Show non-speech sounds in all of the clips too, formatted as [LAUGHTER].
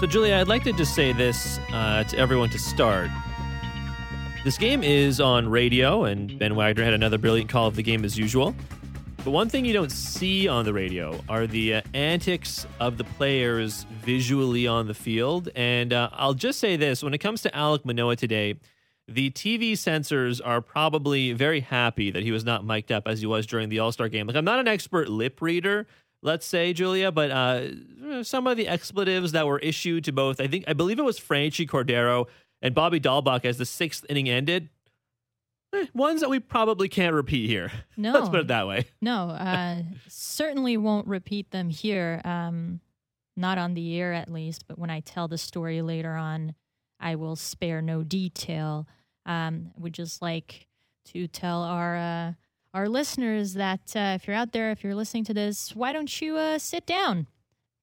So, Julia, I'd like to just say this uh, to everyone to start. This game is on radio, and Ben Wagner had another brilliant call of the game as usual. But one thing you don't see on the radio are the uh, antics of the players visually on the field. And uh, I'll just say this when it comes to Alek Manoah today, the TV censors are probably very happy that he was not mic'd up as he was during the All Star game. Like, I'm not an expert lip reader, let's say, Julia, but uh, some of the expletives that were issued to both, I think, I believe it was Franchy Cordero and Bobby Dalbec as the sixth inning ended. eh, ones that we probably can't repeat here. [LAUGHS] No. Let's put it that way. [LAUGHS] No, uh, certainly won't repeat them here. Um, not on the air, at least. But when I tell the story later on, I will spare no detail. Um, I would just like to tell our uh, our listeners that uh, if you're out there, if you're listening to this, why don't you uh, sit down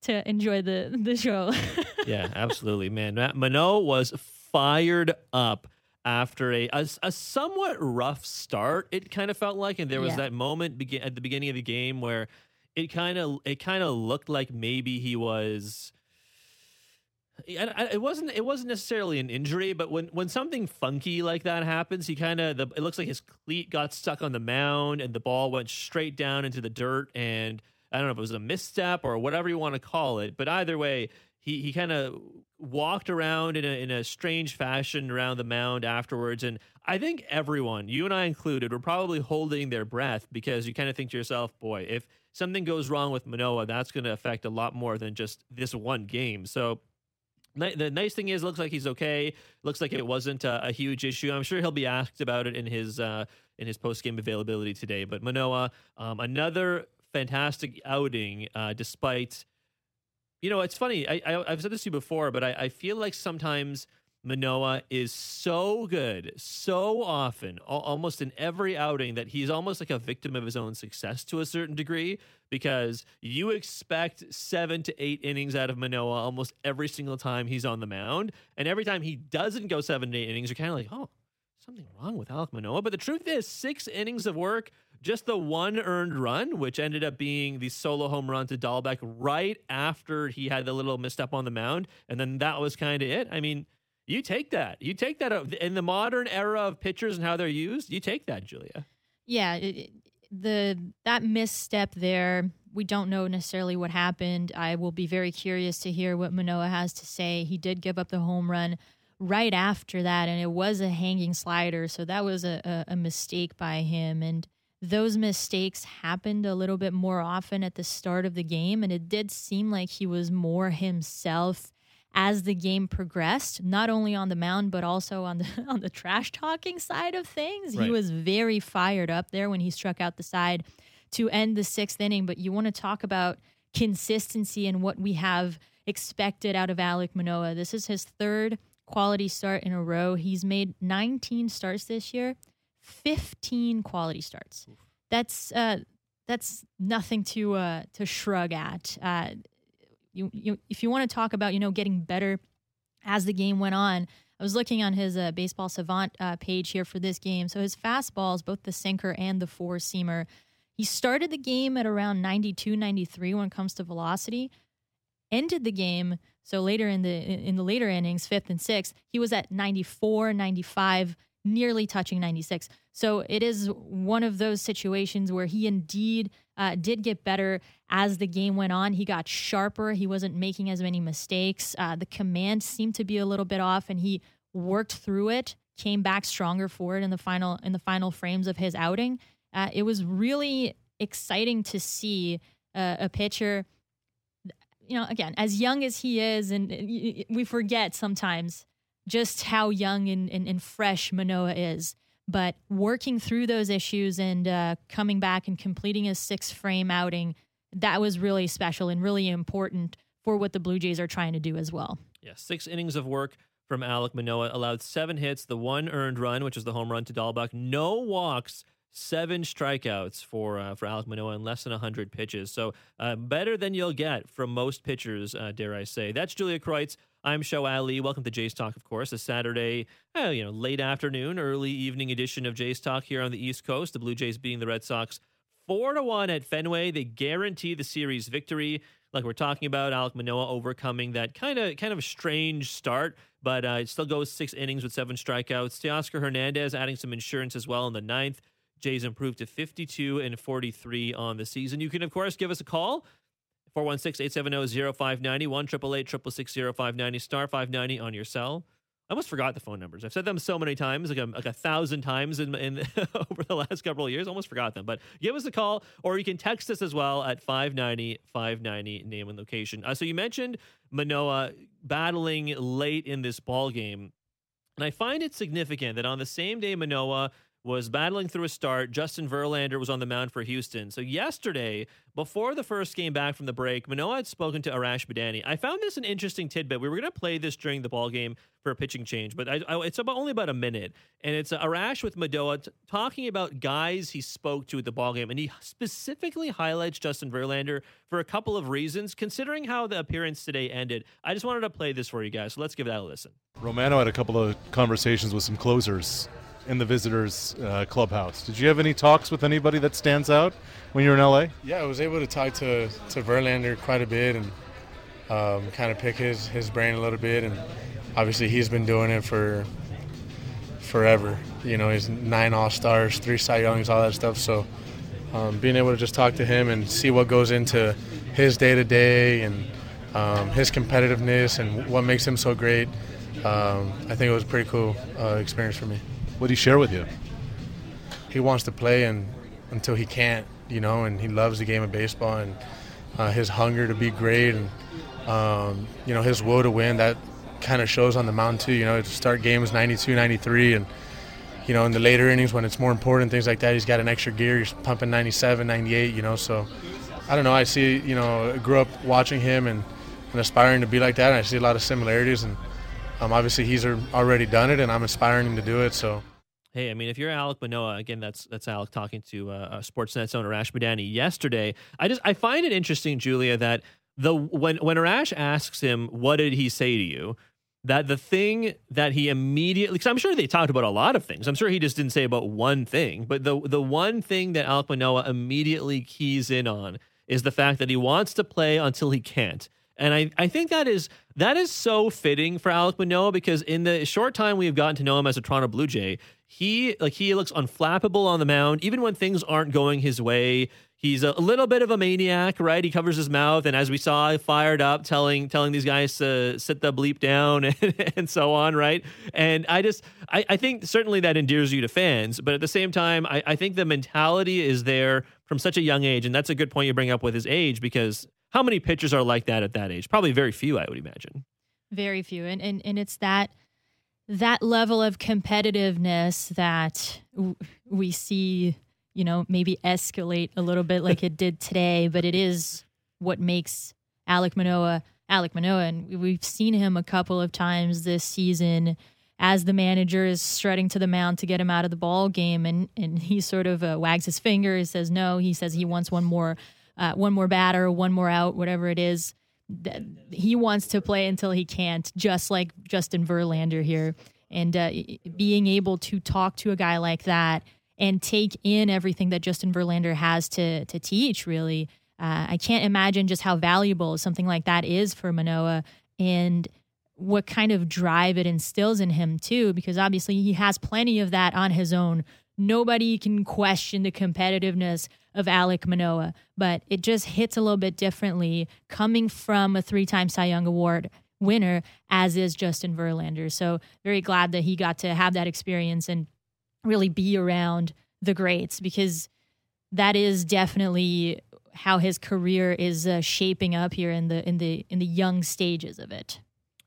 to enjoy the the show? [LAUGHS] yeah, absolutely, man. Ma- Mano was fired up after a, a a somewhat rough start. It kind of felt like, and there was Yeah. that moment begin at the beginning of the game where it kind of it kind of looked like maybe he was. It wasn't. It wasn't necessarily an injury, but when when something funky like that happens, he kind of. It looks like his cleat got stuck on the mound, and the ball went straight down into the dirt. And I don't know if it was a misstep or whatever you want to call it, but either way, he he kind of walked around in a in a strange fashion around the mound afterwards. And I think everyone, you and I included, were probably holding their breath because you kind of think to yourself, boy, if something goes wrong with Manoah, that's going to affect a lot more than just this one game. So. The nice thing is, looks like he's okay. Looks like it wasn't a, a huge issue. I'm sure he'll be asked about it in his uh, in his post game availability today. But Manoah, um, another fantastic outing, uh, despite you know, it's funny. I, I I've said this to you before, but I, I feel like sometimes Manoah is so good, so often, al- almost in every outing, that he's almost like a victim of his own success to a certain degree. Because you expect seven to eight innings out of Manoah almost every single time he's on the mound, and every time he doesn't go seven to eight innings, you're kind of like, oh, something wrong with Alek Manoah. But the truth is, six innings of work, just the one earned run, which ended up being the solo home run to Dalbec right after he had the little misstep on the mound. And then that was kind of it. I mean, you take that. You take that uh, in the modern era of pitchers and how they're used. You take that, Julia. yeah, it, the that misstep there. We don't know necessarily what happened. I will be very curious to hear what Manoah has to say. He did give up the home run right after that, and it was a hanging slider, so that was a, a, a mistake by him. And those mistakes happened a little bit more often at the start of the game, and it did seem like he was more himself as the game progressed, not only on the mound but also on the [LAUGHS] on the trash talking side of things. He was very fired up there when he struck out the side to end the sixth inning. But you want to talk about consistency and what we have expected out of Alek Manoah. This is his third quality start in a row. He's made 19 starts this year, 15 quality starts. That's uh, that's nothing to uh, to shrug at. Uh, you, you, if you want to talk about you know getting better as the game went on, I was looking on his uh, baseball savant uh, page here for this game. So his fastballs, both the sinker and the four seamer, he started the game at around 92, 93 when it comes to velocity. Ended the game so later in the in the later innings, fifth and sixth, he was at 94, 95, nearly touching 96. So it is one of those situations where he indeed uh, did get better as the game went on. He got sharper. He wasn't making as many mistakes. Uh, the command seemed to be a little bit off, and he worked through it. Came back stronger for it in the final in the final frames of his outing. Uh, it was really exciting to see uh, a pitcher. You know, again, as young as he is, and uh, we forget sometimes just how young and, and, and fresh Manoah is. But working through those issues and uh, coming back and completing a six frame outing, that was really special and really important for what the Blue Jays are trying to do as well. Yeah, six innings of work from Alek Manoah, allowed seven hits, the one earned run, which was the home run to Dalbec, no walks, seven strikeouts for uh, for Alek Manoah in less than 100 pitches. So uh, better than you'll get from most pitchers, uh, dare I say. That's Julia Kreuz. I'm Show Ali. Welcome to Jays Talk, of course, a Saturday, you know, late afternoon, early evening edition of Jays Talk here on the East Coast. The Blue Jays beating the Red Sox four to one at Fenway. They guarantee the series victory. like we're talking about, Alek Manoah overcoming that kind of kind of strange start, but uh, it still goes six innings with seven strikeouts. Teoscar Hernandez adding some insurance as well in the ninth. Jays improved to 52 and 43 on the season. You can, of course, give us a call. 416-870-0590, 1 590 star 590 on your cell. I almost forgot the phone numbers. I've said them so many times, like a, like a thousand times in, in [LAUGHS] over the last couple of years. Almost forgot them. But give us a call, or you can text us as well at 590 590 name and location. Uh, so you mentioned Manoah battling late in this ball game, and I find it significant that on the same day Manoah was battling through a start. Justin Verlander was on the mound for Houston. So yesterday, before the first game back from the break, Manoah had spoken to Arash Madani. I found this an interesting tidbit. We were going to play this during the ball game for a pitching change, but I, I, it's about only about a minute, and it's uh, Arash with Manoah t- talking about guys he spoke to at the ball game, and he specifically highlights Justin Verlander for a couple of reasons. Considering how the appearance today ended, I just wanted to play this for you guys. So let's give that a listen. Romano had a couple of conversations with some closers in the visitors uh, clubhouse. Did you have any talks with anybody that stands out when you were in LA? Yeah, I was able to talk to to Verlander quite a bit and um, kind of pick his his brain a little bit. And obviously, he's been doing it for forever. You know, he's nine All Stars, three Cy Youngs, all that stuff. So um, being able to just talk to him and see what goes into his day to day and um, his competitiveness and what makes him so great. Um, I think it was a pretty cool uh, experience for me. What did he share with you? He wants to play and until he can't, you know, and he loves the game of baseball and uh, his hunger to be great and um, you know his will to win. That kind of shows on the mound too. You know, to start games 92, 93, and you know in the later innings when it's more important, things like that. He's got an extra gear. He's pumping 97, 98. You know, so I don't know. I see, you know, grew up watching him and, and aspiring to be like that. And I see a lot of similarities and um, obviously, he's already done it, and I'm inspiring him to do it. So. Hey, I mean, if you're Alek Manoah, again, that's that's Alek talking to uh, Sportsnet's Arash Madani yesterday. I just I find it interesting, Julia, that the when when Arash asks him, "What did he say to you?" That the thing that he immediately, because I'm sure they talked about a lot of things. I'm sure he just didn't say about one thing, but the the one thing that Alek Manoah immediately keys in on is the fact that he wants to play until he can't. And I, I think that is that is so fitting for Alek Manoah because in the short time we've gotten to know him as a Toronto Blue Jay, he like he looks unflappable on the mound, even when things aren't going his way. He's a little bit of a maniac, right? He covers his mouth, and as we saw, fired up, telling telling these guys to sit the bleep down and, [LAUGHS] and so on, right? And I just, I, I think certainly that endears you to fans, but at the same time, I, I think the mentality is there from such a young age, and that's a good point you bring up with his age because how many pitchers are like that at that age? Probably very few, I would imagine. Very few, and and and it's that that level of competitiveness that w- we see, you know, maybe escalate a little bit like it [LAUGHS] did today, but it is what makes Alek Manoah Alek Manoah, and we've seen him a couple of times this season as the manager is strutting to the mound to get him out of the ball game, and and he sort of uh, wags his finger, he says no, he says he wants one more uh, one more batter, one more out, whatever it is. He wants to play until he can't, just like Justin Verlander here. And uh, being able to talk to a guy like that and take in everything that Justin Verlander has to to teach, really, uh, I can't imagine just how valuable something like that is for Manoah and what kind of drive it instills in him too. Because obviously he has plenty of that on his own. Nobody can question the competitiveness of Alek Manoah, but it just hits a little bit differently coming from a three time Cy Young Award winner, as is Justin Verlander. So, very glad that he got to have that experience and really be around the greats because that is definitely how his career is uh, shaping up here in the in the in the young stages of it.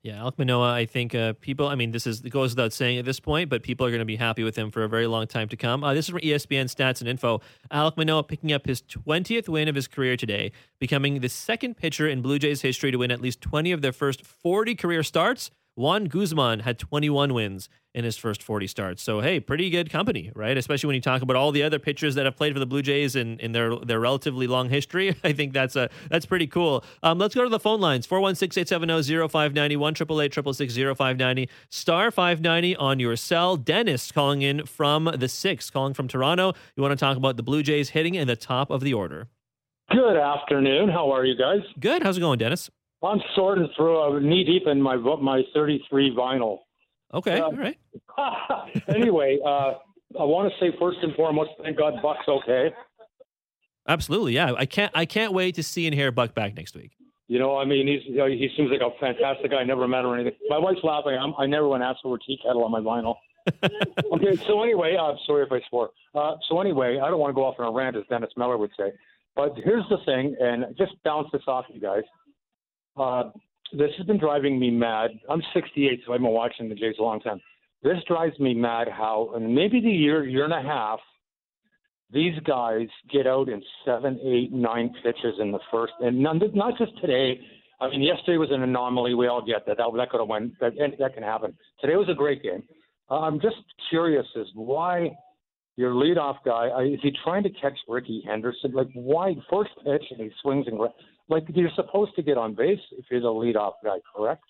Yeah, Alek Manoah, I think uh, people, I mean, this is it goes without saying at this point, but people are going to be happy with him for a very long time to come. Uh, this is from ESPN Stats and Info. Alek Manoah picking up his 20th win of his career today, becoming the second pitcher in Blue Jays history to win at least 20 of their first 40 career starts. Juan Guzman had 21 wins in his first 40 starts. So, hey, pretty good company, right? Especially when you talk about all the other pitchers that have played for the Blue Jays in, in their, their relatively long history. [LAUGHS] I think that's a, that's pretty cool. Um, let's go to the phone lines 416 870 0591 888 0590 star 590 on your cell. Dennis calling in from the six, calling from Toronto. You want to talk about the Blue Jays hitting in the top of the order. Good afternoon. How are you guys? Good. How's it going, Dennis? I'm sorting through uh, knee deep in my my 33 vinyl. Okay. Uh, All right. [LAUGHS] anyway, uh, I want to say first and foremost, thank God Buck's okay. Absolutely. Yeah. I can't. I can't wait to see and hear Buck back next week. You know, I mean, he's you know, he seems like a fantastic guy. I never met or anything. My wife's laughing. I'm, I never went asked for a tea kettle on my vinyl. [LAUGHS] okay, so anyway, uh, sorry if I swore. Uh, so anyway, I don't want to go off on a rant, as Dennis Miller would say. But here's the thing, and just bounce this off you guys. Uh, this has been driving me mad. I'm 68, so I've been watching the Jays a long time. This drives me mad how, in maybe the year, year and a half, these guys get out in seven, eight, nine pitches in the first, and none, not just today. I mean, yesterday was an anomaly. We all get that. That, that could have went. That, that can happen. Today was a great game. Uh, I'm just curious as why your leadoff guy uh, is he trying to catch Rickey Henderson? Like, why first pitch and he swings and like you're supposed to get on base if you're the leadoff guy, correct?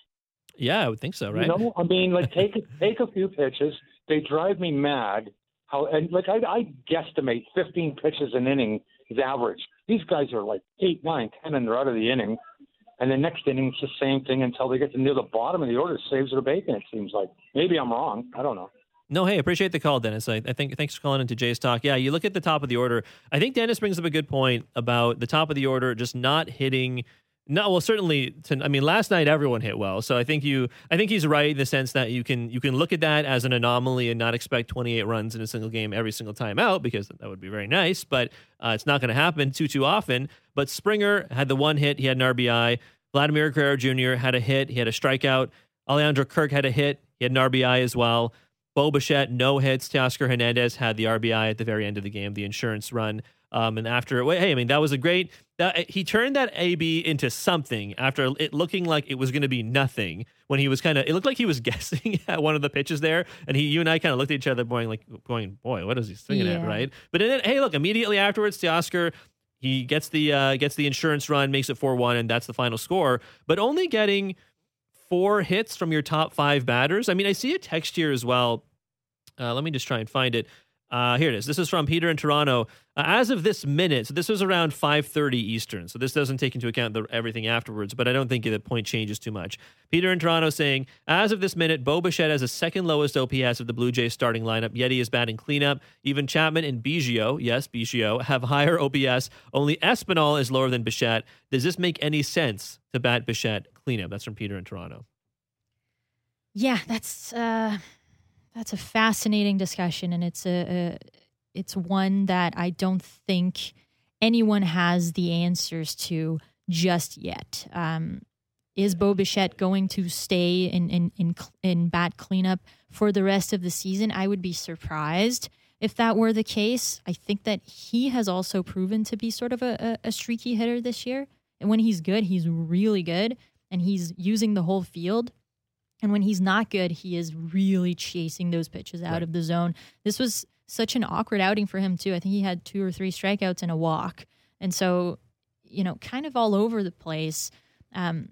Yeah, I would think so, right? You know, I mean, like take take a few pitches. They drive me mad. How and like I, I guesstimate 15 pitches an inning is average. These guys are like eight, nine, ten, and they're out of the inning. And the next inning, it's the same thing until they get to near the bottom of the order. Saves or bacon, it seems like. Maybe I'm wrong. I don't know. No, hey, appreciate the call, Dennis. I, I, think thanks for calling into Jay's talk. Yeah, you look at the top of the order. I think Dennis brings up a good point about the top of the order just not hitting. No, well, certainly. To, I mean, last night everyone hit well, so I think you. I think he's right in the sense that you can you can look at that as an anomaly and not expect 28 runs in a single game every single time out because that would be very nice, but uh, it's not going to happen too too often. But Springer had the one hit, he had an RBI. Vladimir Guerrero Jr. had a hit, he had a strikeout. Alejandro Kirk had a hit, he had an RBI as well. Bo Bichette, no hits. Teoscar Hernandez had the RBI at the very end of the game, the insurance run. Um, and after, hey, I mean, that was a great. That, he turned that AB into something after it looking like it was going to be nothing. When he was kind of, it looked like he was [LAUGHS] guessing at one of the pitches there, and he, you and I, kind of looked at each other, going like, going, boy, what is he swinging Yeah. at, right? But then, hey, look, immediately afterwards, Teoscar he gets the uh, gets the insurance run, makes it four one, and that's the final score. But only getting four hits from your top five batters. I mean, I see a text here as well. Uh, let me just try and find it. Uh, here it is. This is from Peter in Toronto. Uh, as of this minute, so this was around 5:30 Eastern. So this doesn't take into account the, everything afterwards, but I don't think the point changes too much. Peter in Toronto saying, as of this minute, Bo Bichette has the second lowest OPS of the Blue Jays starting lineup. Yeti is batting cleanup. Even Chapman and Biggio, yes, Biggio, have higher OPS. Only Espinal is lower than Bichette. Does this make any sense to bat Bichette cleanup? That's from Peter in Toronto. Yeah, that's uh, that's a fascinating discussion, and it's a, a it's one that I don't think anyone has the answers to just yet. Um, is Bo Bichette going to stay in in in, in bat cleanup for the rest of the season? I would be surprised if that were the case. I think that he has also proven to be sort of a, a, a streaky hitter this year, and when he's good, he's really good, and he's using the whole field. And when he's not good, he is really chasing those pitches out Right. of the zone. This was such an awkward outing for him, too. I think he had two or three strikeouts and a walk. And so, you know, kind of all over the place. Um,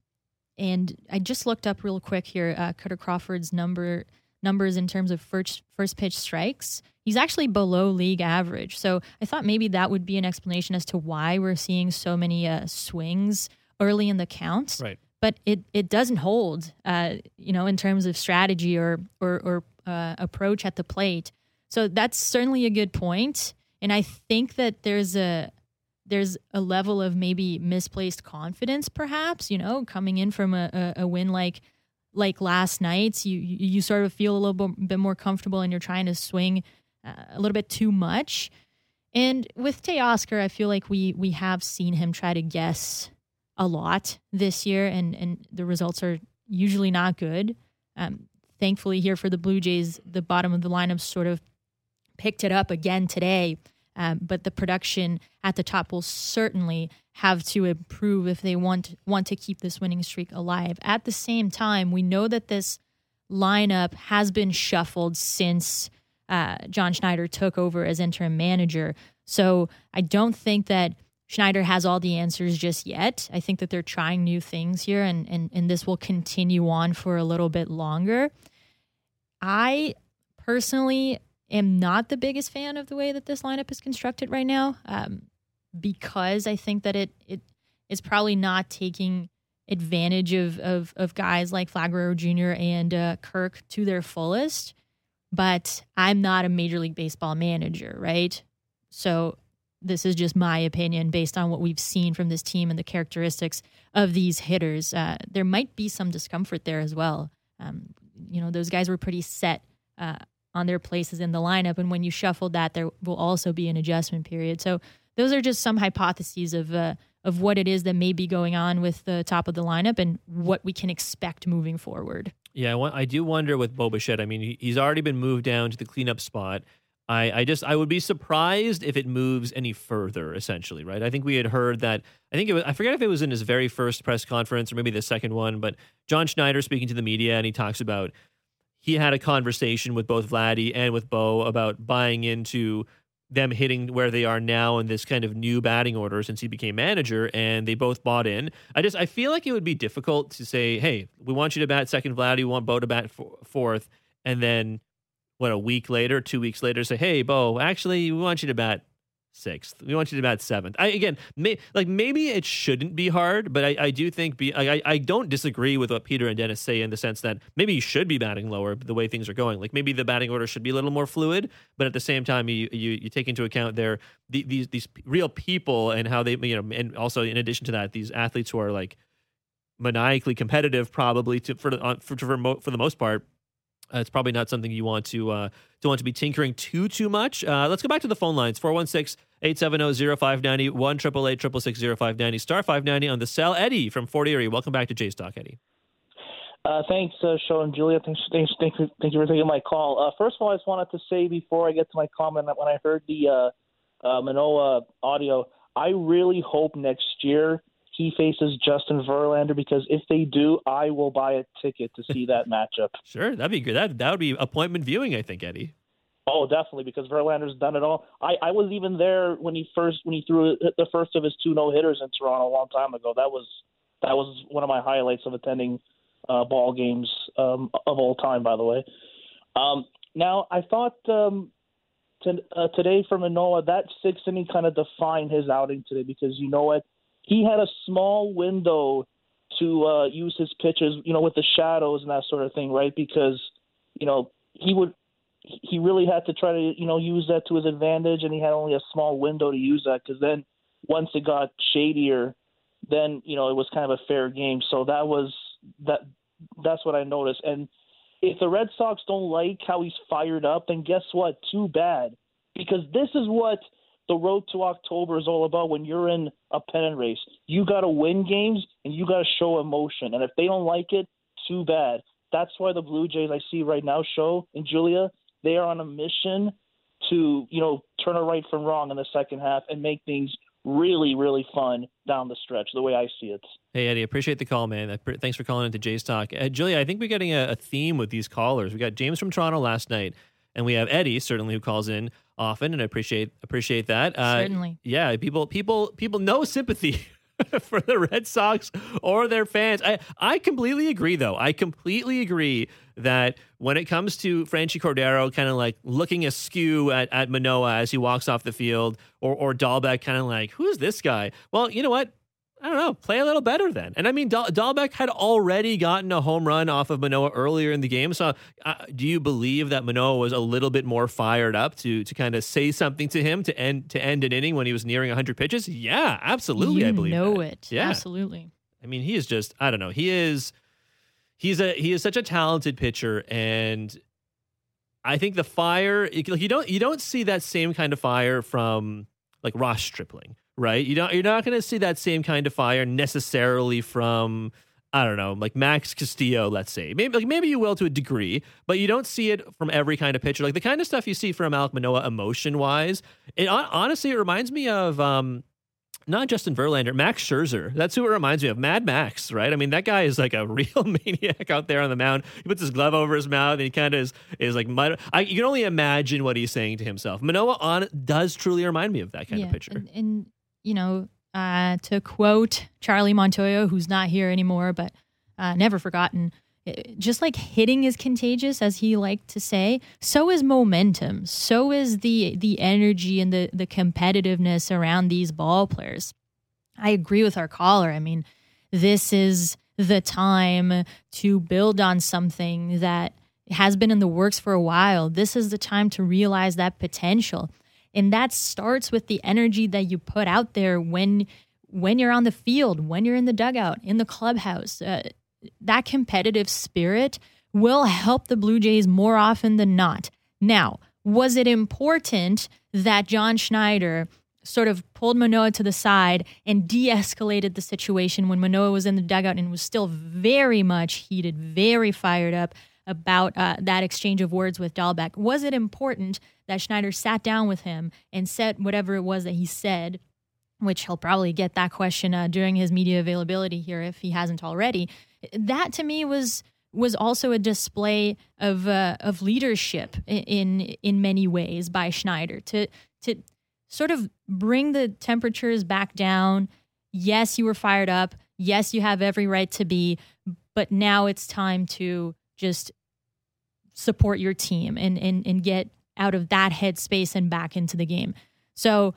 and I just looked up real quick here uh, Kutter Crawford's number numbers in terms of first first pitch strikes. He's actually below league average. So I thought maybe that would be an explanation as to why we're seeing so many uh, swings early in the counts Right. But it it doesn't hold uh you know in terms of strategy or or, or uh, approach at the plate. So that's certainly a good point. And i think that there's a there's a level of maybe misplaced confidence perhaps you know coming in from a, a, a win like like last night's you you sort of feel a little bit, more comfortable and you're trying to swing uh, a little bit too much. And with Teoscar, I feel like we we have seen him try to guess a lot this year, and and the results are usually not good. Um, thankfully, here for the Blue Jays, the bottom of the lineup sort of picked it up again today. Um, but the production at the top will certainly have to improve if they want want to keep this winning streak alive. At the same time, we know that this lineup has been shuffled since uh, John Schneider took over as interim manager. So I don't think that Schneider has all the answers just yet. I think that they're trying new things here, and and and this will continue on for a little bit longer. I personally am not the biggest fan of the way that this lineup is constructed right now. Um, because I think that it it is probably not taking advantage of of, of guys like Flagler Jr. and uh, Kirk to their fullest. But I'm not a Major League Baseball manager, right? So this is just my opinion based on what we've seen from this team and the characteristics of these hitters. Uh, there might be some discomfort there as well. Um, you know, those guys were pretty set uh, on their places in the lineup, and when you shuffled that, there will also be an adjustment period. So those are just some hypotheses of uh, of what it is that may be going on with the top of the lineup and what we can expect moving forward. Yeah, I, do wonder with Bo Bichette. I mean, he's already been moved down to the cleanup spot. I, I just I would be surprised if it moves any further. Essentially, right? I think we had heard that. I think it was. I forget if it was in his very first press conference or maybe the second one. But John Schneider speaking to the media and he talks about he had a conversation with both Vladdy and with Bo about buying into them hitting where they are now in this kind of new batting order since he became manager and they both bought in. I just I feel like it would be difficult to say, "Hey, we want you to bat second Vladdy, we want Bo to bat fourth, and then what a week later, two weeks later, say, "Hey, Bo, actually, we want you to bat sixth. We want you to bat seventh. I again, may, like maybe it shouldn't be hard, but I, I do think be I, I don't disagree with what Peter and Dennis say in the sense that maybe you should be batting lower the way things are going. Like maybe the batting order should be a little more fluid, but at the same time, you you, you take into account their the, these these real people and how they you know, and also in addition to that, these athletes who are like maniacally competitive, probably to for for for, for the most part uh, it's probably not something you want to uh, to want to be tinkering too too much. Uh, let's go back to the phone lines 416 870 0590 1 590 star 590 on the cell. Eddie from Fort Erie. Welcome back to Jays Talk, Eddie. Uh, thanks, uh, Sean and Julia. Thanks, thanks, thanks, thank you for taking my call. Uh, first of all, I just wanted to say before I get to my comment that when I heard the uh, uh, Manoah audio, I really hope next year he faces Justin Verlander because if they do, I will buy a ticket to see that [LAUGHS] matchup. Sure, that'd be good. That that would be appointment viewing, I think, Eddie. Oh, definitely, because Verlander's done it all. I, I was even there when he first when he threw the first of his two no hitters in Toronto a long time ago. That was that was one of my highlights of attending uh, ball games um, of all time. By the way, um, now I thought um, to, uh, today for Manoah that sixth inning kind of defined his outing today because you know what he had a small window to uh, use his pitches, you know, with the shadows and that sort of thing, right? Because, you know, he would he really had to try to, you know, use that to his advantage, and he had only a small window to use that because then once it got shadier, then you know it was kind of a fair game. So that was that. That's what I noticed. And if the Red Sox don't like how he's fired up, then guess what? Too bad, because this is what the road to October is all about when you're in a pennant race. You got to win games and you got to show emotion. And if they don't like it, too bad. That's why the Blue Jays I see right now show and Julia, they are on a mission to, you know, turn a right from wrong in the second half and make things really, really fun down the stretch, the way I see it. Hey, Eddie, appreciate the call, man. Thanks for calling into Jays Talk. Uh, Julia, I think we're getting a, a theme with these callers. We got James from Toronto last night, and we have Eddie, certainly, who calls in often, and I appreciate appreciate that. Uh, Certainly, yeah. People people people know sympathy [LAUGHS] for the Red Sox or their fans. I I completely agree, though. I completely agree that when it comes to Franchy Cordero, kind of like looking askew at, at Manoah as he walks off the field, or or Dalbec, kind of like, who's this guy? Well, you know what? I don't know, play a little better then. And I mean, Dal- Dalbec had already gotten a home run off of Manoah earlier in the game. So, uh, do you believe that Manoah was a little bit more fired up to to kind of say something to him to end to end an inning when he was nearing 100 pitches? Yeah, absolutely. You I believe know that. it. Yeah, absolutely. I mean, he is just I don't know. He is he's a he is such a talented pitcher and I think the fire you don't you don't see that same kind of fire from like Ross Stripling right? You don't you're not going to see that same kind of fire necessarily from I don't know, like Max Castillo, let's say. Maybe like maybe you will to a degree, but you don't see it from every kind of pitcher. Like the kind of stuff you see from Alek Manoah emotion wise. It honestly it reminds me of um not Justin Verlander, Max Scherzer. That's who it reminds me of. Mad Max, right? I mean, that guy is like a [LAUGHS] real maniac out there on the mound. He puts his glove over his mouth and he kind of is, is like, I, you can only imagine what he's saying to himself. Manoah on does truly remind me of that kind yeah, of pitcher. And, and you know, uh, to quote Charlie Montoyo, who's not here anymore, but uh, never forgotten, just like hitting is contagious as he liked to say. So is momentum. So is the the energy and the the competitiveness around these ball players. I agree with our caller. I mean this is the time to build on something that has been in the works for a while. This is the time to realize that potential and that starts with the energy that you put out there when when you're on the field when you're in the dugout in the clubhouse uh, that competitive spirit will help the Blue Jays more often than not. Now, was it important that John Schneider sort of pulled Manoah to the side and de escalated the situation when Manoah was in the dugout and was still very much heated, very fired up about uh, that exchange of words with Dalbec? Was it important that Schneider sat down with him and said whatever it was that he said? Which he'll probably get that question uh, during his media availability here if he hasn't already that to me was was also a display of uh, of leadership in in many ways by Schneider to to sort of bring the temperatures back down. Yes, you were fired up. Yes, you have every right to be, but now it's time to just support your team and and and get out of that headspace and back into the game. So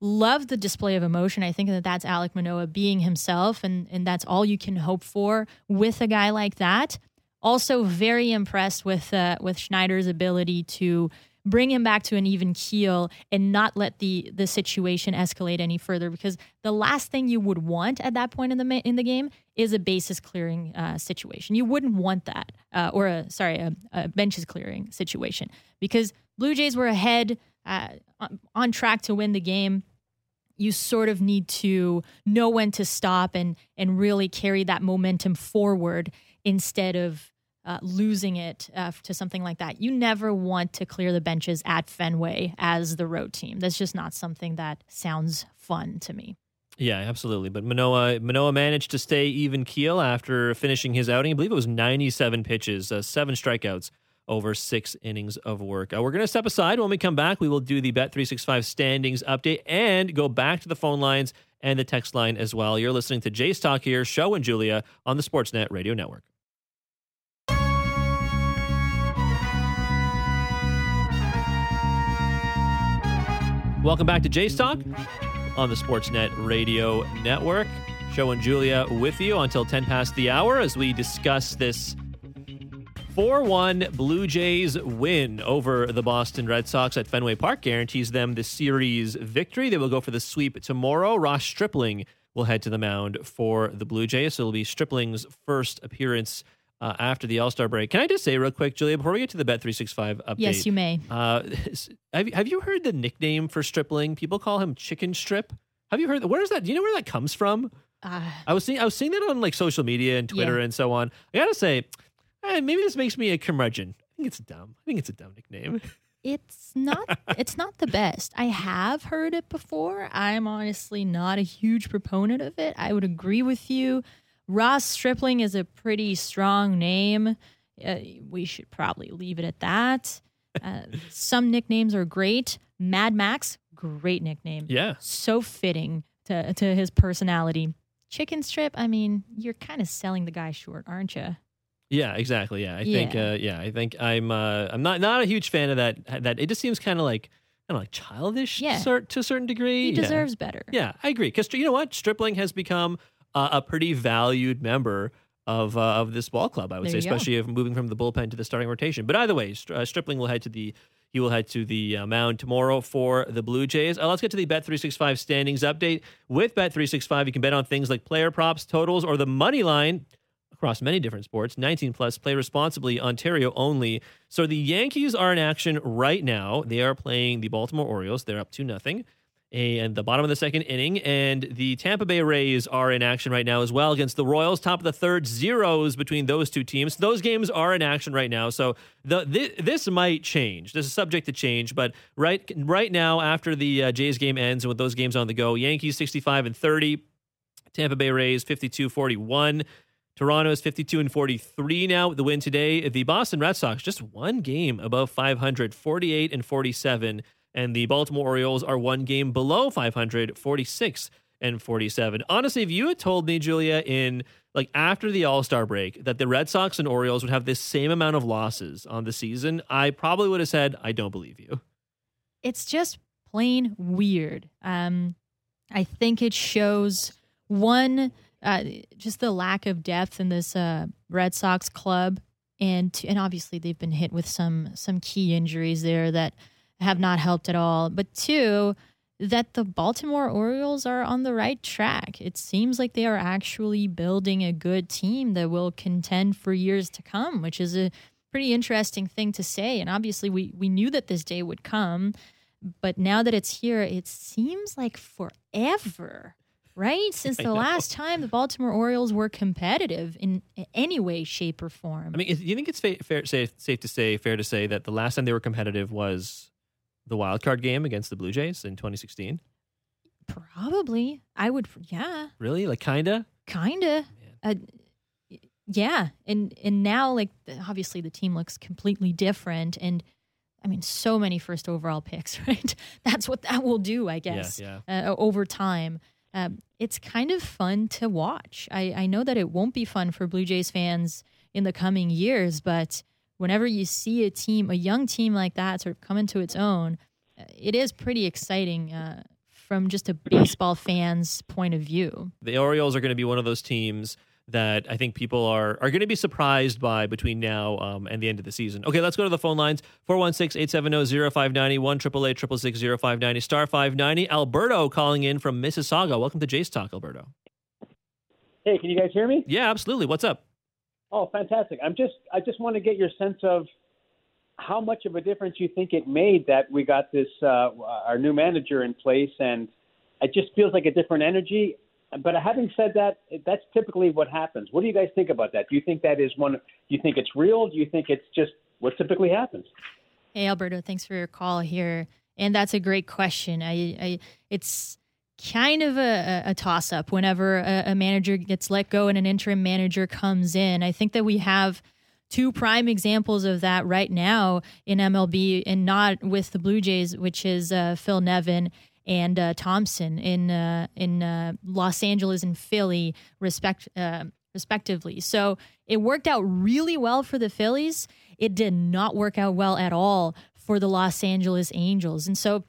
love the display of emotion. I think that that's Alek Manoah being himself, and and that's all you can hope for with a guy like that. Also, very impressed with uh, with Schneider's ability to bring him back to an even keel and not let the the situation escalate any further. Because the last thing you would want at that point in the in the game is a bases clearing uh, situation. You wouldn't want that, uh, or a sorry, a, a benches clearing situation, because Blue Jays were ahead uh, on track to win the game, you sort of need to know when to stop and and really carry that momentum forward instead of uh, losing it uh, to something like that. You never want to clear the benches at Fenway as the road team. That's just not something that sounds fun to me. Yeah, absolutely. But Manoah Manoah managed to stay even keel after finishing his outing. I believe it was 97 pitches, uh, seven strikeouts over six innings of work. Uh, we're going to step aside. When we come back, we will do the Bet365 standings update and go back to the phone lines and the text line as well. You're listening to Jays Talk here, Show and Julia on the Sportsnet Radio Network. Welcome back to Jays Talk on the Sportsnet Radio Network. Show and Julia with you until 10 past the hour as we discuss this 4 1 Blue Jays win over the Boston Red Sox at Fenway Park guarantees them the series victory. They will go for the sweep tomorrow. Ross Stripling will head to the mound for the Blue Jays. So it'll be Stripling's first appearance uh, after the All Star break. Can I just say real quick, Julia, before we get to the Bet three six five update? Yes, you may. Uh, have, have you heard the nickname for Stripling? People call him Chicken Strip. Have you heard? Where is that? Do you know where that comes from? Uh, I was seeing I was seeing that on like social media and Twitter yeah. and so on. I gotta say, eh, maybe this makes me a curmudgeon. I think it's dumb. I think it's a dumb nickname. It's not. [LAUGHS] it's not the best. I have heard it before. I'm honestly not a huge proponent of it. I would agree with you. Ross Stripling is a pretty strong name. Uh, we should probably leave it at that. Uh, some nicknames are great. Mad Max, great nickname. Yeah. So fitting to, to his personality. Chicken Strip, I mean, you're kind of selling the guy short, aren't you? Yeah, exactly. Yeah, I yeah. think. Uh, yeah, I think I'm. Uh, I'm not not a huge fan of that. That it just seems kind of like I don't know, like childish. Yeah. Cert, to a certain degree. He deserves yeah. better. Yeah, I agree. Because you know what, Stripling has become uh, a pretty valued member of uh, of this ball club. I would there say, especially if moving from the bullpen to the starting rotation. But either way, uh, Stripling will head to the he will head to the uh, mound tomorrow for the Blue Jays. Uh, let's get to the Bet365 standings update. With Bet365, you can bet on things like player props, totals, or the money line across many different sports. 19 plus, play responsibly, Ontario only. So the Yankees are in action right now. They are playing the Baltimore Orioles. They're up to nothing. And the bottom of the second inning, and the Tampa Bay Rays are in action right now as well against the Royals. Top of the third, zeros between those two teams. Those games are in action right now, so the, this, this might change. This is subject to change, but right right now, after the uh, Jays game ends and with those games on the go, Yankees 65 and 30, Tampa Bay Rays 52 41. Toronto is 52 and 43 now with the win today. The Boston Red Sox just one game above 500, 48 and 47. And the Baltimore Orioles are one game below 500, 46 and 47. Honestly, if you had told me, Julia, in like after the All Star break, that the Red Sox and Orioles would have the same amount of losses on the season, I probably would have said, I don't believe you. It's just plain weird. Um, I think it shows one, uh, just the lack of depth in this uh, Red Sox club, and and obviously they've been hit with some some key injuries there that have not helped at all. But two, that the Baltimore Orioles are on the right track. It seems like they are actually building a good team that will contend for years to come, which is a pretty interesting thing to say. And obviously, we, we knew that this day would come, but now that it's here, it seems like forever, right? [LAUGHS] Since the last time the Baltimore Orioles were competitive in any way, shape, or form. I mean, do you think it's fa- fair, safe, safe to say, fair to say that the last time they were competitive was the wild card game against the Blue Jays in 2016? Probably. I would, yeah. Really? Like, kinda? Kinda. Uh, yeah. And, and now, like, obviously the team looks completely different. And, I mean, so many first overall picks, [LAUGHS] right? That's what that will do, I guess, Yeah, yeah. Uh, over time. Um, it's kind of fun to watch. I, I know that it won't be fun for Blue Jays fans in the coming years, but whenever you see a team, a young team like that, sort of come into its own, uh, it is pretty exciting uh, from just a baseball fan's point of view. The Orioles are going to be one of those teams that I think people are are going to be surprised by between now um, and the end of the season. Okay, let's go to the phone lines 416-870-0590, 1 590 star 590. Alberto calling in from Mississauga. Welcome to Jays Talk, Alberto. Hey, can you guys hear me? Yeah, absolutely. What's up? Oh, fantastic! I'm just I just want to get your sense of how much of a difference you think it made that we got this uh, our new manager in place, and it just feels like a different energy. But having said that, that's typically what happens. What do you guys think about that? Do you think that is one? Do you think it's real? Do you think it's just what typically happens? Hey, Alberto, thanks for your call here, and that's a great question. I, I it's kind of a, a toss up whenever a, a manager gets let go and an interim manager comes in. I think that we have two prime examples of that right now in MLB and not with the Blue Jays, which is uh, Phil Nevin and uh, Thomson in uh, in uh, Los Angeles and Philly, respect uh, respectively. So it worked out really well for the Phillies. It did not work out well at all for the Los Angeles Angels, and so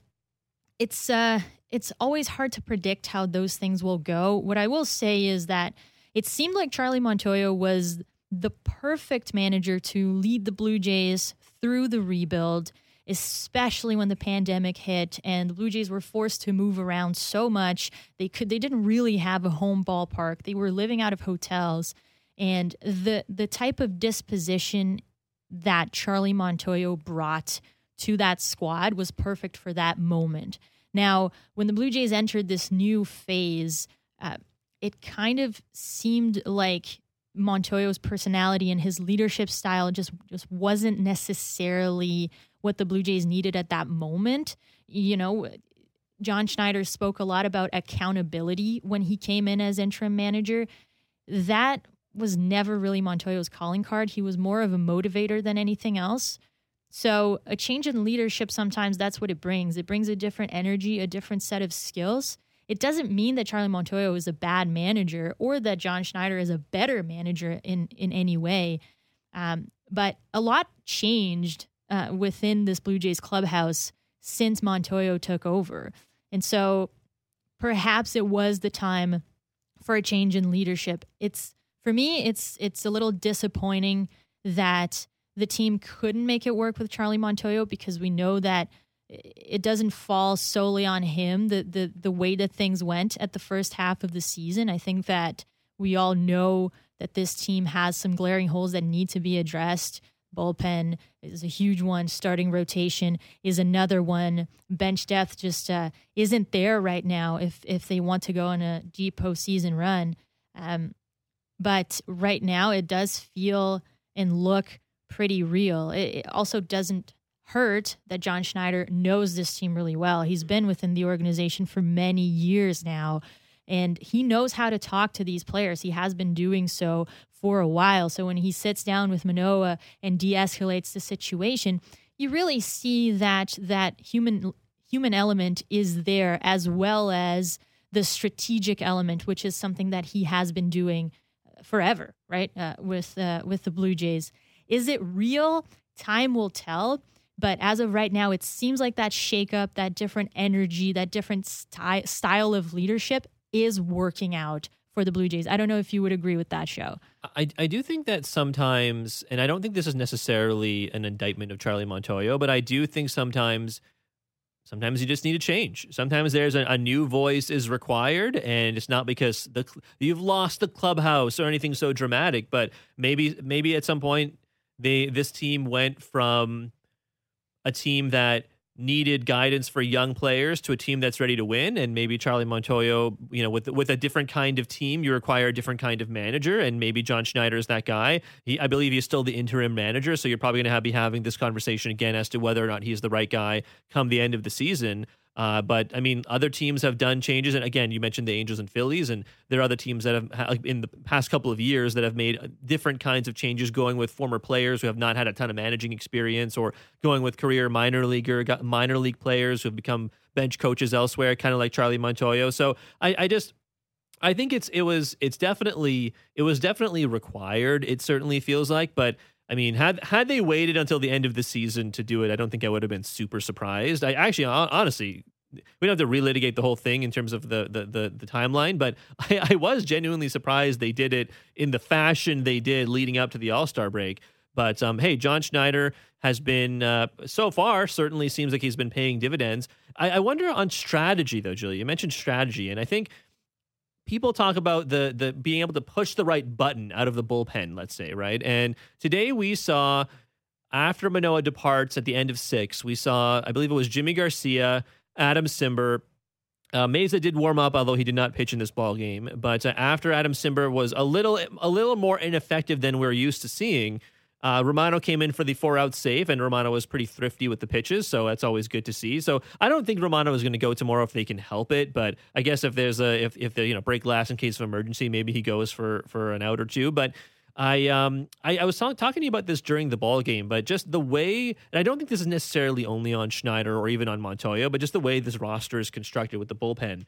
it's uh it's always hard to predict how those things will go. What I will say is that it seemed like Charlie Montoyo was the perfect manager to lead the Blue Jays through the rebuild, especially when the pandemic hit and the Blue Jays were forced to move around so much. They could they didn't really have a home ballpark. They were living out of hotels and the the type of disposition that Charlie Montoyo brought to that squad was perfect for that moment. Now, when the Blue Jays entered this new phase, uh, it kind of seemed like Montoyo's personality and his leadership style just just wasn't necessarily what the Blue Jays needed at that moment. You know, John Schneider spoke a lot about accountability when he came in as interim manager. That was never really Montoyo's calling card. He was more of a motivator than anything else. So, a change in leadership sometimes that's what it brings. It brings a different energy, a different set of skills. It doesn't mean that Charlie Montoyo is a bad manager or that John Schneider is a better manager in in any way. Um, but a lot changed uh, within this Blue Jays clubhouse since Montoyo took over, and so perhaps it was the time for a change in leadership. It's for me, it's it's a little disappointing that the team couldn't make it work with Charlie Montoyo because we know that it doesn't fall solely on him the the the way that things went at the first half of the season. I think that we all know that this team has some glaring holes that need to be addressed. Bullpen is a huge one. Starting rotation is another one. Bench depth just uh, isn't there right now. If if they want to go on a deep postseason run, um, but right now it does feel and look pretty real. It, it also doesn't hurt that John Schneider knows this team really well. He's been within the organization for many years now, and he knows how to talk to these players. He has been doing so for a while. So when he sits down with Manoah and de-escalates the situation, you really see that that human human element is there as well as the strategic element, which is something that he has been doing forever, right? Uh, with uh, with the Blue Jays, is it real? Time will tell. But as of right now, it seems like that shakeup, that different energy, that different sty- style of leadership is working out for the Blue Jays. I don't know if you would agree with that show. I, I do think that sometimes, and I don't think this is necessarily an indictment of Charlie Montoyo, but I do think sometimes sometimes you just need a change. Sometimes there's a, a, new voice is required, and it's not because the you've lost the clubhouse or anything so dramatic, but maybe maybe at some point they this team went from a team that needed guidance for young players to a team that's ready to win. And maybe Charlie Montoyo you know with with a different kind of team you require a different kind of manager. And maybe John Schneider is that guy. He, I believe he's still the interim manager. So you're probably going to have be having this conversation again as to whether or not he's the right guy come the end of the season uh, but I mean, other teams have done changes, and again, you mentioned the Angels and Phillies, and there are other teams that have, in the past couple of years, that have made uh, different kinds of changes, going with former players who have not had a ton of managing experience, or going with career minor leaguer, minor league players who have become bench coaches elsewhere, kind of like Charlie Montoyo. So I, I just I think it's it was it's definitely it was definitely required. It certainly feels like, but I mean, had had they waited until the end of the season to do it, I don't think I would have been super surprised. I actually, honestly, we don't have to relitigate the whole thing in terms of the the the, the timeline, but [LAUGHS] I, I, was genuinely surprised they did it in the fashion they did leading up to the All Star break. But um, hey, John Schneider has been uh, so far certainly seems like he's been paying dividends. I, I wonder on strategy though, Julia. You mentioned strategy, and I think people talk about the the being able to push the right button out of the bullpen, let's say, right? And today we saw after Manoah departs at the end of six, we saw, I believe it was Yimi Garcia, Adam Cimber. Uh, Mayza did warm up, although he did not pitch in this ball game. But uh, after Adam Cimber was a little a little more ineffective than we're used to seeing, uh, Romano came in for the four out save, and Romano was pretty thrifty with the pitches, so that's always good to see. So I don't think Romano is going to go tomorrow if they can help it, but I guess if there's a if if the you know break glass in case of emergency, maybe he goes for for an out or two. But I um I, I was talk, talking to you about this during the ball game, but just the way, and I don't think this is necessarily only on Schneider or even on Montoyo, but just the way this roster is constructed with the bullpen.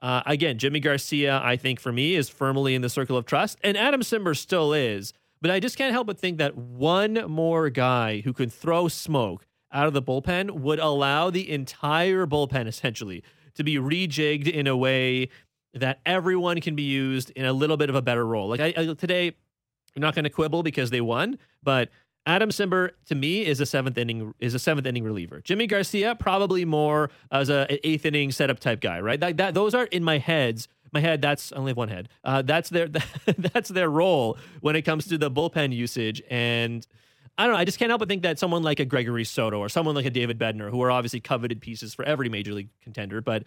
Uh, again, Yimi Garcia, I think for me is firmly in the circle of trust, and Adam Cimber still is. But I just can't help but think that one more guy who can throw smoke out of the bullpen would allow the entire bullpen [LAUGHS] essentially to be rejigged in a way that everyone can be used in a little bit of a better role. Like I, I today, I'm not going to quibble because they won, but Adam Cimber to me is a seventh inning is a seventh inning reliever. Yimi Garcia probably more as a eighth inning setup type guy, right? That, that those are in my heads my head that's I only have one head. Uh, that's their [LAUGHS] that's their role when it comes to the bullpen usage and. I don't know. I just can't help but think that someone like a Gregory Soto or someone like a David Bednar, who are obviously coveted pieces for every major league contender, but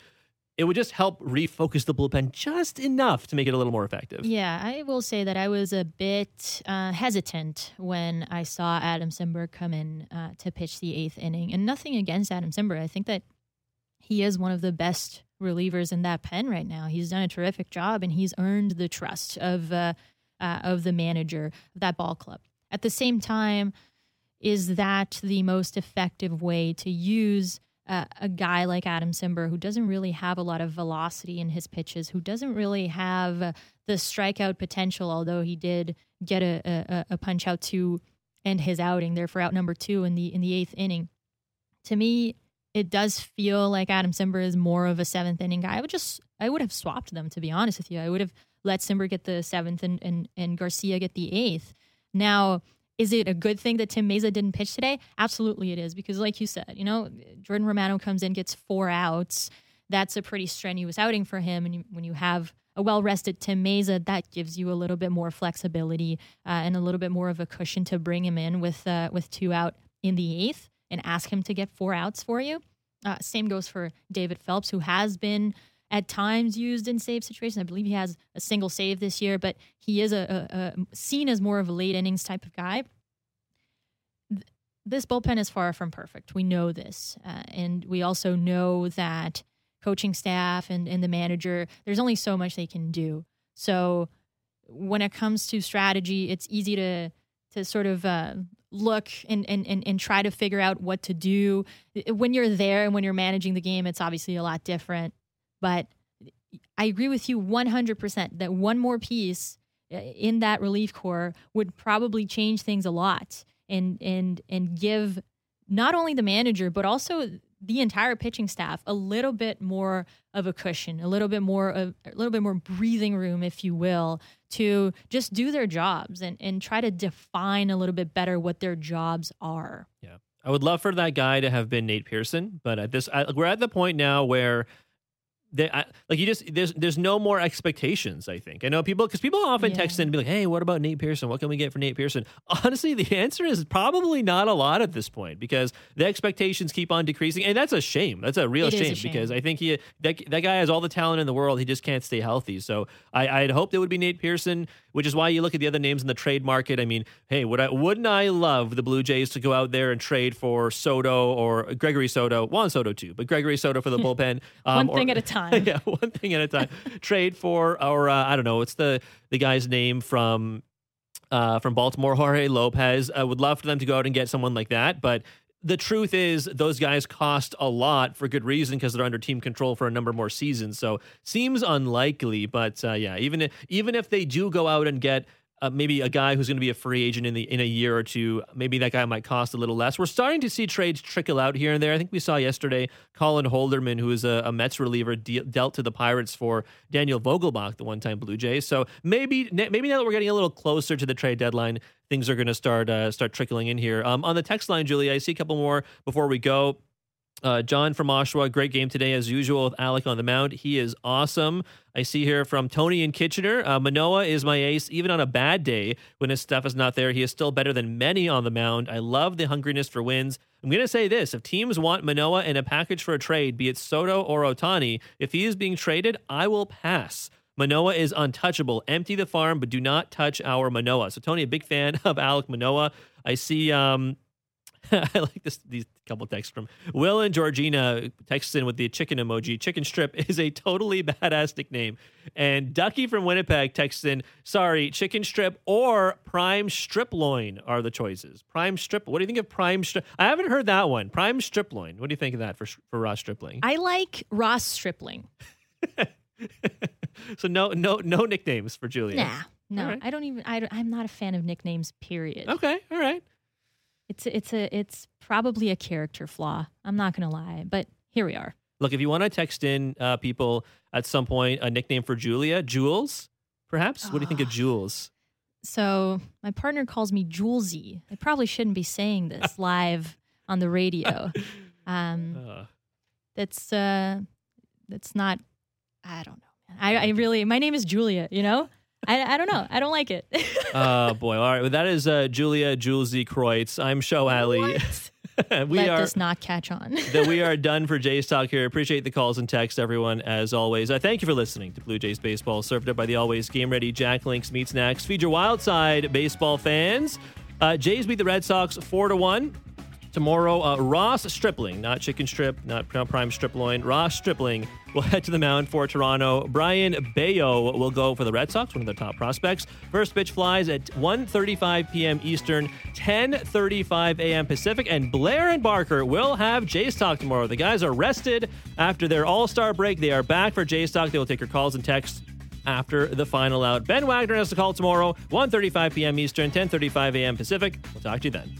it would just help refocus the bullpen just enough to make it a little more effective. Yeah, I will say that I was a bit uh, hesitant when I saw Adam Cimber come in uh, to pitch the eighth inning, and nothing against Adam Cimber. I think that he is one of the best relievers in that pen right now. He's done a terrific job, and he's earned the trust of uh, uh, of the manager of that ball club. At the same time, is that the most effective way to use uh, a guy like Adam Cimber, who doesn't really have a lot of velocity in his pitches, who doesn't really have the strikeout potential, although he did get a, a, a punch out to end his outing there for out number two in the in the eighth inning. To me, it does feel like Adam Cimber is more of a seventh inning guy. I would just I would have swapped them to be honest with you. I would have let Cimber get the seventh and and, and Garcia get the eighth. Now, is it a good thing that Tim Mayza didn't pitch today? Absolutely it is, because like you said, you know, Jordan Romano comes in, gets four outs. That's a pretty strenuous outing for him. And you, when you have a well rested Tim Mayza, that gives you a little bit more flexibility uh, and a little bit more of a cushion to bring him in with uh, with two out in the eighth and ask him to get four outs for you. Uh, same goes for David Phelps, who has been at times used in save situations. I believe he has a single save this year, but he is a, a, a seen as more of a late innings type of guy. This bullpen is far from perfect. We know this, uh, and we also know that coaching staff and, and the manager, there's only so much they can do. So when it comes to strategy, it's easy to to sort of uh, look and, and, and, and try to figure out what to do. When you're there and when you're managing the game, it's obviously a lot different. But I agree with you 100% that one more piece uh, in that relief corps would probably change things a lot and and and give not only the manager but also the entire pitching staff a little bit more of a cushion, a little bit more of a little bit more breathing room, if you will, to just do their jobs and and try to define a little bit better what their jobs are. Yeah. I would love for that guy to have been Nate Pearson, but at this, I, we're at the point now where they, I, like you just there's there's no more expectations. I think I know people because people often Yeah. text in and be like, "Hey, what about Nate Pearson? What can we get for Nate Pearson?" Honestly, the answer is probably not a lot at this point because the expectations keep on decreasing, and that's a shame. That's a real is a shame, shame. because I think he that that guy has all the talent in the world. He just can't stay healthy. So I I'd hoped it would be Nate Pearson, which is why you look at the other names in the trade market. I mean, hey, would I wouldn't I love the Blue Jays to go out there and trade for Soto or Gregory Soto, Juan Soto too, but Gregory Soto for the [LAUGHS] bullpen. One um, thing or- at a time. [LAUGHS] yeah, one thing at a time. Trade for, or uh, I don't know, what's the the guy's name from uh, from Baltimore, Jorge Lopez. I would love for them to go out and get someone like that, but. The truth is, those guys cost a lot for good reason because they're under team control for a number more seasons. So seems unlikely, but uh, yeah, even if, even if they do go out and get uh, maybe a guy who's going to be a free agent in the in a year or two, maybe that guy might cost a little less. We're starting to see trades trickle out here and there. I think we saw yesterday Colin Holderman, who is a, a Mets reliever, de- dealt to the Pirates for Daniel Vogelbach, the one-time Blue Jays. So maybe maybe now that we're getting a little closer to the trade deadline, things are going to start uh, start trickling in here. Um, on the text line, Julie, I see a couple more before we go. Uh, John from Oshawa, great game today as usual with Alek on the mound. He is awesome. I see here from Tony in Kitchener. Uh, Manoah is my ace, even on a bad day when his stuff is not there. He is still better than many on the mound. I love the hungriness for wins. I'm going to say this: if teams want Manoah in a package for a trade, be it Soto or Ohtani, if he is being traded, I will pass. Manoah is untouchable. Empty the farm, but do not touch our Manoah. So Tony, a big fan [LAUGHS] of Alek Manoah. I see. Um, [LAUGHS] I like this. These couple texts from Will and Georgina texts in with the chicken emoji. Chicken strip [LAUGHS] is a totally badass nickname. And Ducky from Winnipeg texts in, "Sorry, chicken strip or prime strip loin are the choices. Prime strip. What do you think of prime strip? I haven't heard that one. Prime strip loin. What do you think of that for for Ross Stripling? I like Ross Stripling. [LAUGHS] so no no no nicknames for Julia. Nah, no, right. I don't even. I don't, I'm not a fan of nicknames. Period. Okay. All right. It's a, it's a it's probably a character flaw. I'm not gonna lie, but here we are. Look, if you want to text in uh, people at some point a nickname for Julia, Jules, perhaps. What do you think of Ah. Jules? So my partner calls me Julesy. I probably shouldn't be saying this [LAUGHS] live on the radio. [LAUGHS] Um, Uh, that's uh, that's not. I don't know. I, I really. My name is Julia. You know. I, I don't know. I don't like it. [LAUGHS] oh boy! All right, well, that is uh, Julia Julesy Kreuz. I'm Show Alley. [LAUGHS] we Let are this not catch on. [LAUGHS] that we are done for Jays talk here. Appreciate the calls and texts, everyone. As always, uh, thank you for listening to Blue Jays baseball, served up by the always game ready Jack Links Meat Snacks. Feed your wild side baseball fans. Uh, Jays beat the Red Sox four to one. Tomorrow, uh, Ross Stripling, not chicken strip, not Pr- prime strip loin, Ross Stripling will [LAUGHS] head to the mound for Toronto. Brayan Bello will go for the Red Sox, one of their top prospects. First pitch flies at 1.35 p.m. Eastern, 10.35 a.m. Pacific, and Blair and Barker will have Jays Talk tomorrow. The guys are rested after their all-star break. They are back for Jays Talk. They will take your calls and texts after the final out. Ben Wagner has to call tomorrow, 1.35 p.m. Eastern, 10.35 a.m. Pacific. We'll talk to you then.